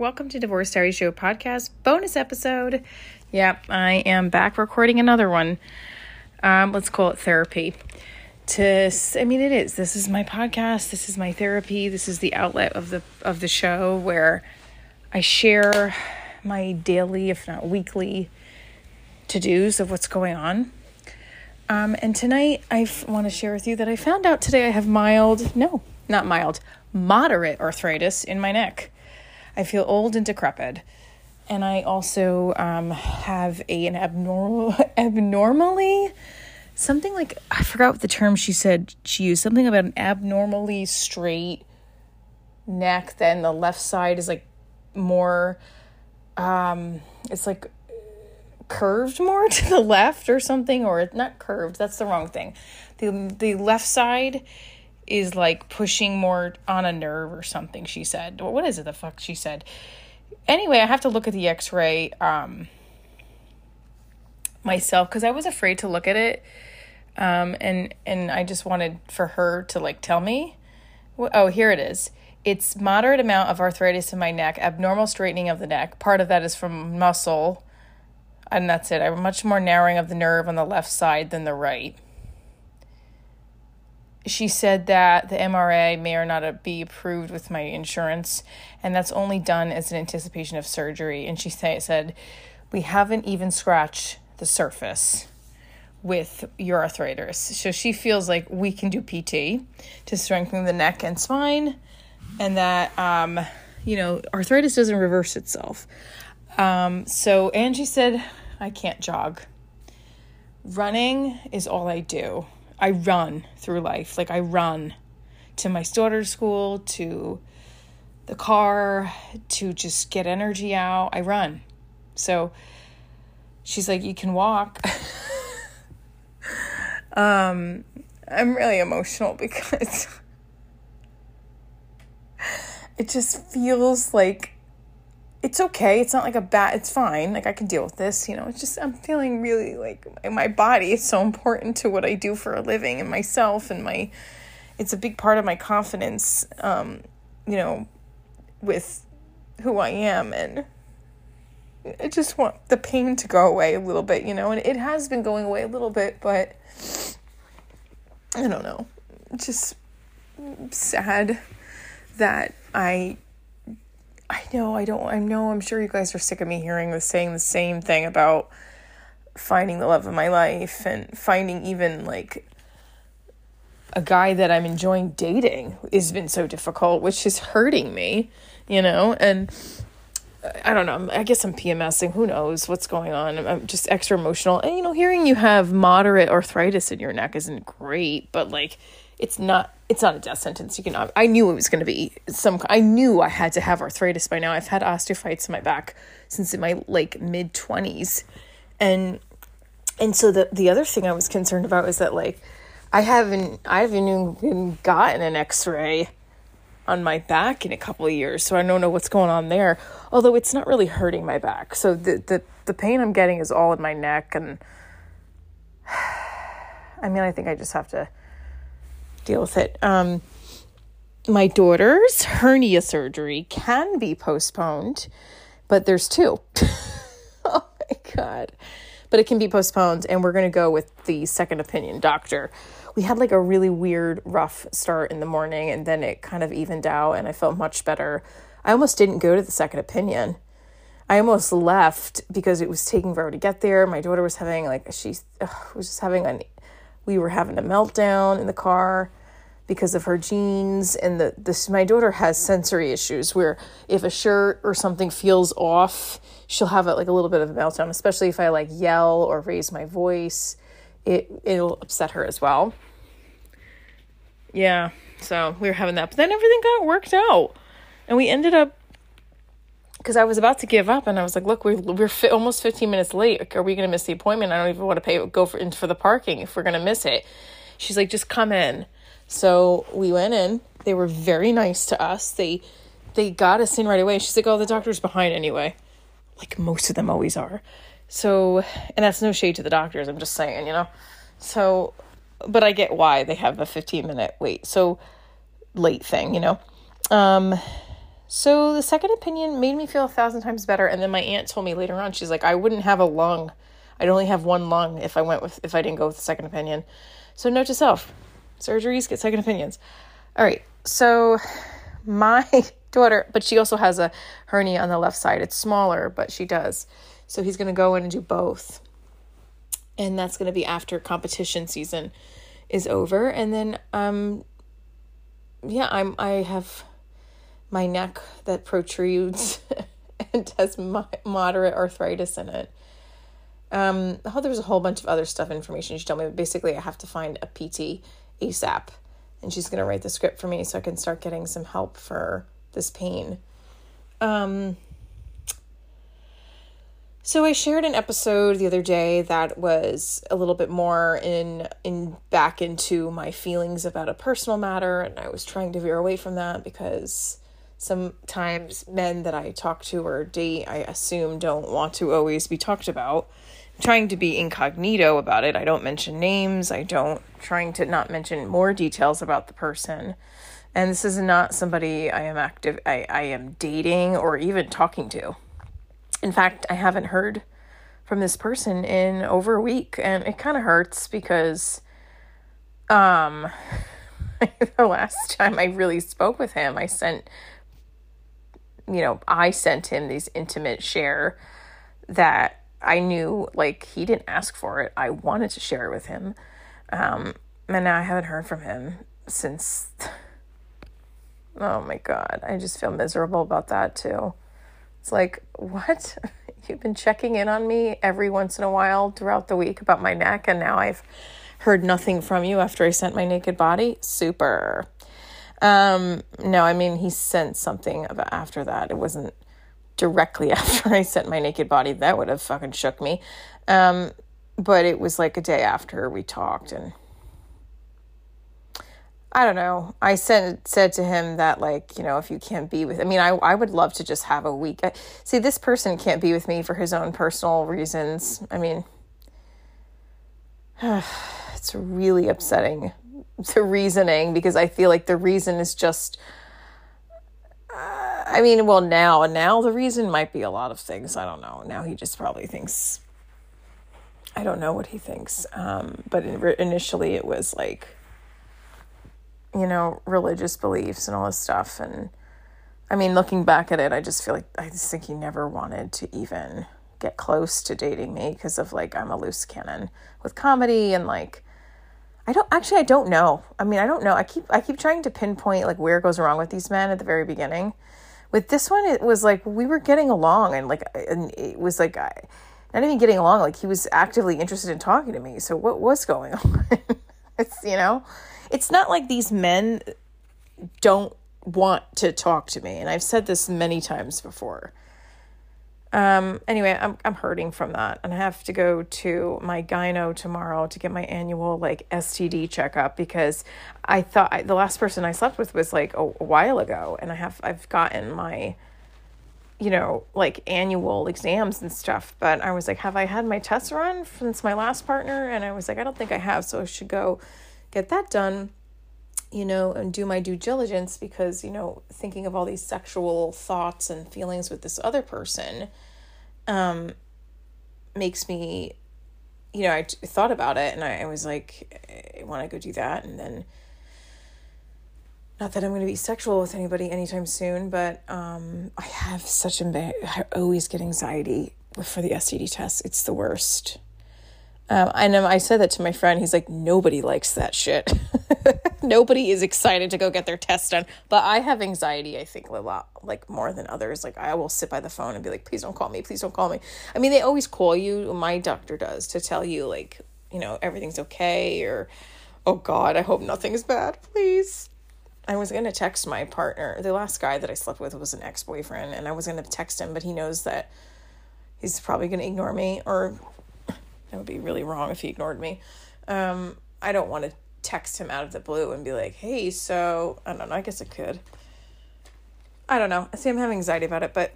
Welcome to Divorce Diary Show podcast bonus episode. Yep, I am back recording another one. Um, let's call it therapy. To, I mean, it is. This is my podcast. This is my therapy. This is the outlet of the of the show where I share my daily, if not weekly, to dos of what's going on. Um, and tonight, I f- want to share with you that I found out today I have mild, no, not mild, moderate arthritis in my neck. I feel old and decrepit. And I also um, have a, an abnormal, abnormally, something like, I forgot what the term she said she used, something about an abnormally straight neck. Then the left side is like more, um, it's like curved more to the left or something, or not curved, that's the wrong thing. The, the left side is like pushing more on a nerve or something, she said. What is it the fuck she said? Anyway, I have to look at the x ray um, myself because I was afraid to look at it. Um, and and I just wanted for her to like tell me. Oh, here it is. It's moderate amount of arthritis in my neck, abnormal straightening of the neck. Part of that is from muscle, and that's it. I have much more narrowing of the nerve on the left side than the right she said that the MRA may or not be approved with my insurance, and that's only done as an anticipation of surgery. And she say, said, We haven't even scratched the surface with your arthritis. So she feels like we can do PT to strengthen the neck and spine, and that, um, you know, arthritis doesn't reverse itself. Um, so Angie said, I can't jog. Running is all I do. I run through life. Like I run to my daughter's school, to the car, to just get energy out. I run. So she's like, You can walk. um, I'm really emotional because it just feels like it's okay. It's not like a bad, it's fine. Like I can deal with this, you know. It's just I'm feeling really like my body is so important to what I do for a living and myself and my it's a big part of my confidence um, you know, with who I am and I just want the pain to go away a little bit, you know, and it has been going away a little bit, but I don't know. Just sad that I I know I don't I know I'm sure you guys are sick of me hearing the saying the same thing about finding the love of my life and finding even like a guy that I'm enjoying dating has been so difficult, which is hurting me, you know, and I don't know. I guess I'm PMSing. Who knows what's going on? I'm just extra emotional. And, you know, hearing you have moderate arthritis in your neck isn't great, but like, it's not it's not a death sentence. You can I knew it was going to be some I knew I had to have arthritis by now. I've had osteophytes in my back since in my like mid 20s. And and so the the other thing I was concerned about was that like I haven't I haven't even gotten an x-ray on my back in a couple of years, so I don't know what's going on there. Although it's not really hurting my back. So the the the pain I'm getting is all in my neck and I mean, I think I just have to deal with it. Um, my daughter's hernia surgery can be postponed, but there's two. oh my God. But it can be postponed, and we're going to go with the second opinion doctor. We had like a really weird, rough start in the morning, and then it kind of evened out, and I felt much better. I almost didn't go to the second opinion. I almost left because it was taking forever to get there. My daughter was having like she was just having an we were having a meltdown in the car because of her jeans and the this my daughter has sensory issues where if a shirt or something feels off she'll have a, like a little bit of a meltdown especially if i like yell or raise my voice. It it'll upset her as well. Yeah so we were having that but then everything got worked out and we ended up because I was about to give up, and I was like, "Look, we're we're fi- almost fifteen minutes late. Are we going to miss the appointment? I don't even want to pay go for in for the parking if we're going to miss it." She's like, "Just come in." So we went in. They were very nice to us. They they got us in right away. She's like, "Oh, the doctor's behind anyway," like most of them always are. So, and that's no shade to the doctors. I'm just saying, you know. So, but I get why they have a 15 minute wait. So late thing, you know. Um, So the second opinion made me feel a thousand times better. And then my aunt told me later on, she's like, I wouldn't have a lung. I'd only have one lung if I went with if I didn't go with the second opinion. So note to self, surgeries get second opinions. All right. So my daughter, but she also has a hernia on the left side. It's smaller, but she does. So he's going to go in and do both. And that's going to be after competition season is over. And then um yeah, I'm I have my neck that protrudes and has mo- moderate arthritis in it. Um, oh, there was a whole bunch of other stuff information she told me, but basically, I have to find a PT ASAP, and she's gonna write the script for me so I can start getting some help for this pain. Um, so I shared an episode the other day that was a little bit more in in back into my feelings about a personal matter, and I was trying to veer away from that because sometimes men that I talk to or date, I assume don't want to always be talked about. I'm trying to be incognito about it. I don't mention names. I don't trying to not mention more details about the person. And this is not somebody I am active I, I am dating or even talking to. In fact, I haven't heard from this person in over a week and it kind of hurts because um the last time I really spoke with him, I sent you know, I sent him these intimate share that I knew like he didn't ask for it. I wanted to share it with him. Um, and now I haven't heard from him since. Oh my God. I just feel miserable about that too. It's like, what? You've been checking in on me every once in a while throughout the week about my neck, and now I've heard nothing from you after I sent my naked body? Super. Um, no, I mean, he sent something after that. It wasn't directly after I sent my naked body. That would have fucking shook me. Um, but it was like a day after we talked and I don't know. I said said to him that like, you know, if you can't be with I mean, I I would love to just have a week. I, see, this person can't be with me for his own personal reasons. I mean, it's really upsetting the reasoning because I feel like the reason is just. Uh, I mean, well, now and now the reason might be a lot of things. I don't know. Now he just probably thinks. I don't know what he thinks, um, but in, initially it was like, you know, religious beliefs and all this stuff, and I mean, looking back at it, I just feel like I just think he never wanted to even get close to dating me because of like I'm a loose cannon with comedy and like I don't actually I don't know. I mean, I don't know. I keep I keep trying to pinpoint like where it goes wrong with these men at the very beginning. With this one it was like we were getting along and like and it was like I not even getting along like he was actively interested in talking to me. So what was going on? it's you know, it's not like these men don't want to talk to me. And I've said this many times before. Um, anyway, I'm I'm hurting from that, and I have to go to my gyno tomorrow to get my annual like STD checkup because I thought I, the last person I slept with was like a, a while ago, and I have I've gotten my you know like annual exams and stuff, but I was like, have I had my tests run since my last partner? And I was like, I don't think I have, so I should go get that done you know, and do my due diligence because, you know, thinking of all these sexual thoughts and feelings with this other person um, makes me, you know, I t- thought about it and I, I was like, I want to go do that. And then, not that I'm going to be sexual with anybody anytime soon, but um, I have such, emba- I always get anxiety for the STD test. It's the worst. Um, and I said that to my friend. He's like, nobody likes that shit. nobody is excited to go get their test done. But I have anxiety, I think, a lot, like more than others. Like, I will sit by the phone and be like, please don't call me. Please don't call me. I mean, they always call you, my doctor does, to tell you, like, you know, everything's okay or, oh God, I hope nothing's bad, please. I was going to text my partner. The last guy that I slept with was an ex boyfriend, and I was going to text him, but he knows that he's probably going to ignore me or that would be really wrong if he ignored me. Um, I don't want to text him out of the blue and be like, hey, so I don't know. I guess I could. I don't know. I see I'm having anxiety about it, but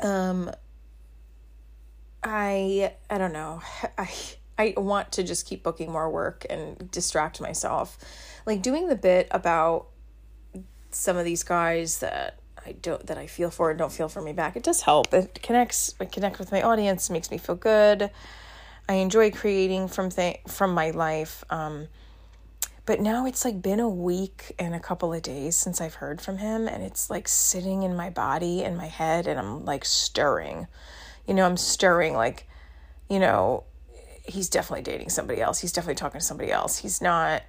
um I I don't know. I I want to just keep booking more work and distract myself. Like doing the bit about some of these guys that I don't that I feel for and don't feel for me back. It does help. It connects. I connect with my audience. Makes me feel good. I enjoy creating from th- from my life. Um, but now it's like been a week and a couple of days since I've heard from him, and it's like sitting in my body and my head, and I'm like stirring. You know, I'm stirring like, you know, he's definitely dating somebody else. He's definitely talking to somebody else. He's not.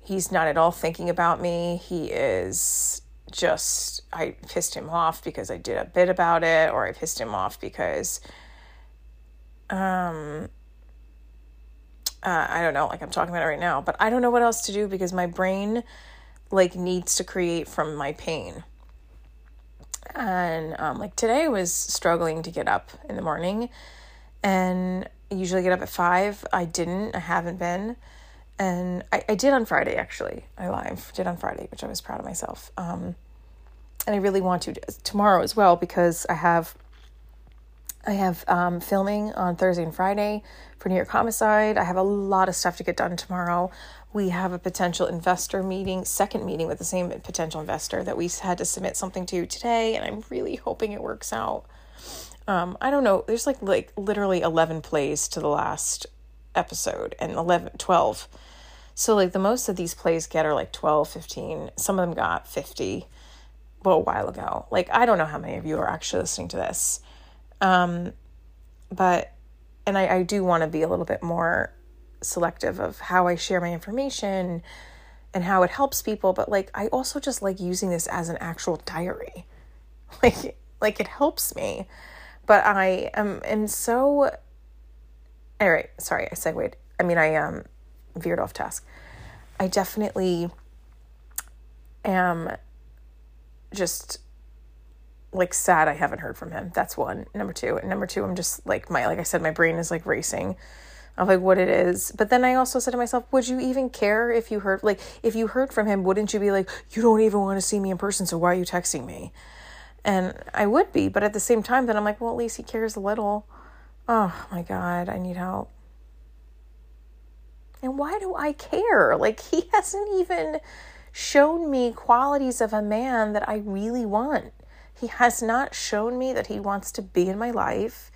He's not at all thinking about me. He is just I pissed him off because I did a bit about it, or I pissed him off because um uh, I don't know, like I'm talking about it right now, but I don't know what else to do because my brain like needs to create from my pain. And um, like today I was struggling to get up in the morning and I usually get up at five. I didn't, I haven't been. And I, I did on Friday actually. I live did on Friday, which I was proud of myself. Um, and I really want to tomorrow as well because I have I have um, filming on Thursday and Friday for New York Homicide. I have a lot of stuff to get done tomorrow. We have a potential investor meeting, second meeting with the same potential investor that we had to submit something to today, and I'm really hoping it works out. Um, I don't know. There's like like literally 11 plays to the last episode and 11 12. So like the most of these plays get are like 12, 15. Some of them got 50 well a while ago. Like I don't know how many of you are actually listening to this. Um, but, and I, I do want to be a little bit more selective of how I share my information and how it helps people. But like, I also just like using this as an actual diary. Like, like it helps me. But I am, and so, all right, sorry, I segued. I mean, I um veered off task. I definitely am just like sad I haven't heard from him. That's one. Number two. And number two, I'm just like my like I said, my brain is like racing of like what it is. But then I also said to myself, would you even care if you heard like if you heard from him, wouldn't you be like, you don't even want to see me in person, so why are you texting me? And I would be, but at the same time then I'm like, well at least he cares a little. Oh my god, I need help. And why do I care? Like he hasn't even shown me qualities of a man that I really want. He has not shown me that he wants to be in my life.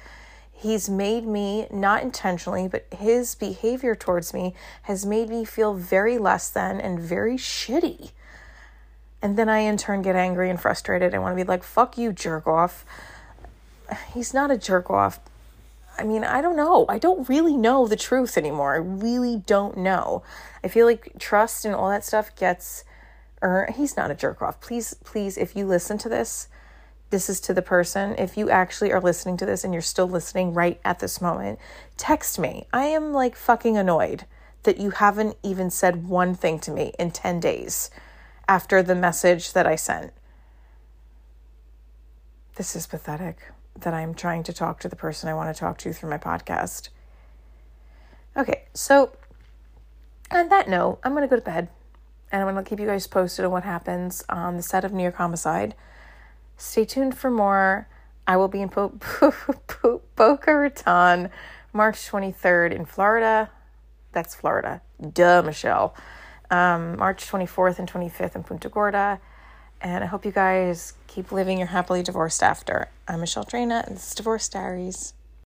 He's made me, not intentionally, but his behavior towards me has made me feel very less than and very shitty. And then I, in turn, get angry and frustrated and want to be like, fuck you, jerk off. He's not a jerk off. I mean, I don't know. I don't really know the truth anymore. I really don't know. I feel like trust and all that stuff gets. Or he's not a jerk off. Please, please, if you listen to this, this is to the person. If you actually are listening to this and you're still listening right at this moment, text me. I am like fucking annoyed that you haven't even said one thing to me in 10 days after the message that I sent. This is pathetic that I'm trying to talk to the person I want to talk to through my podcast. Okay, so on that note, I'm going to go to bed and I'm going to keep you guys posted on what happens on the set of New York Homicide. Stay tuned for more. I will be in Boca Raton March 23rd in Florida. That's Florida. Duh, Michelle. Um, March 24th and 25th in Punta Gorda. And I hope you guys keep living your happily divorced after. I'm Michelle Drana, and this is Divorce Diaries.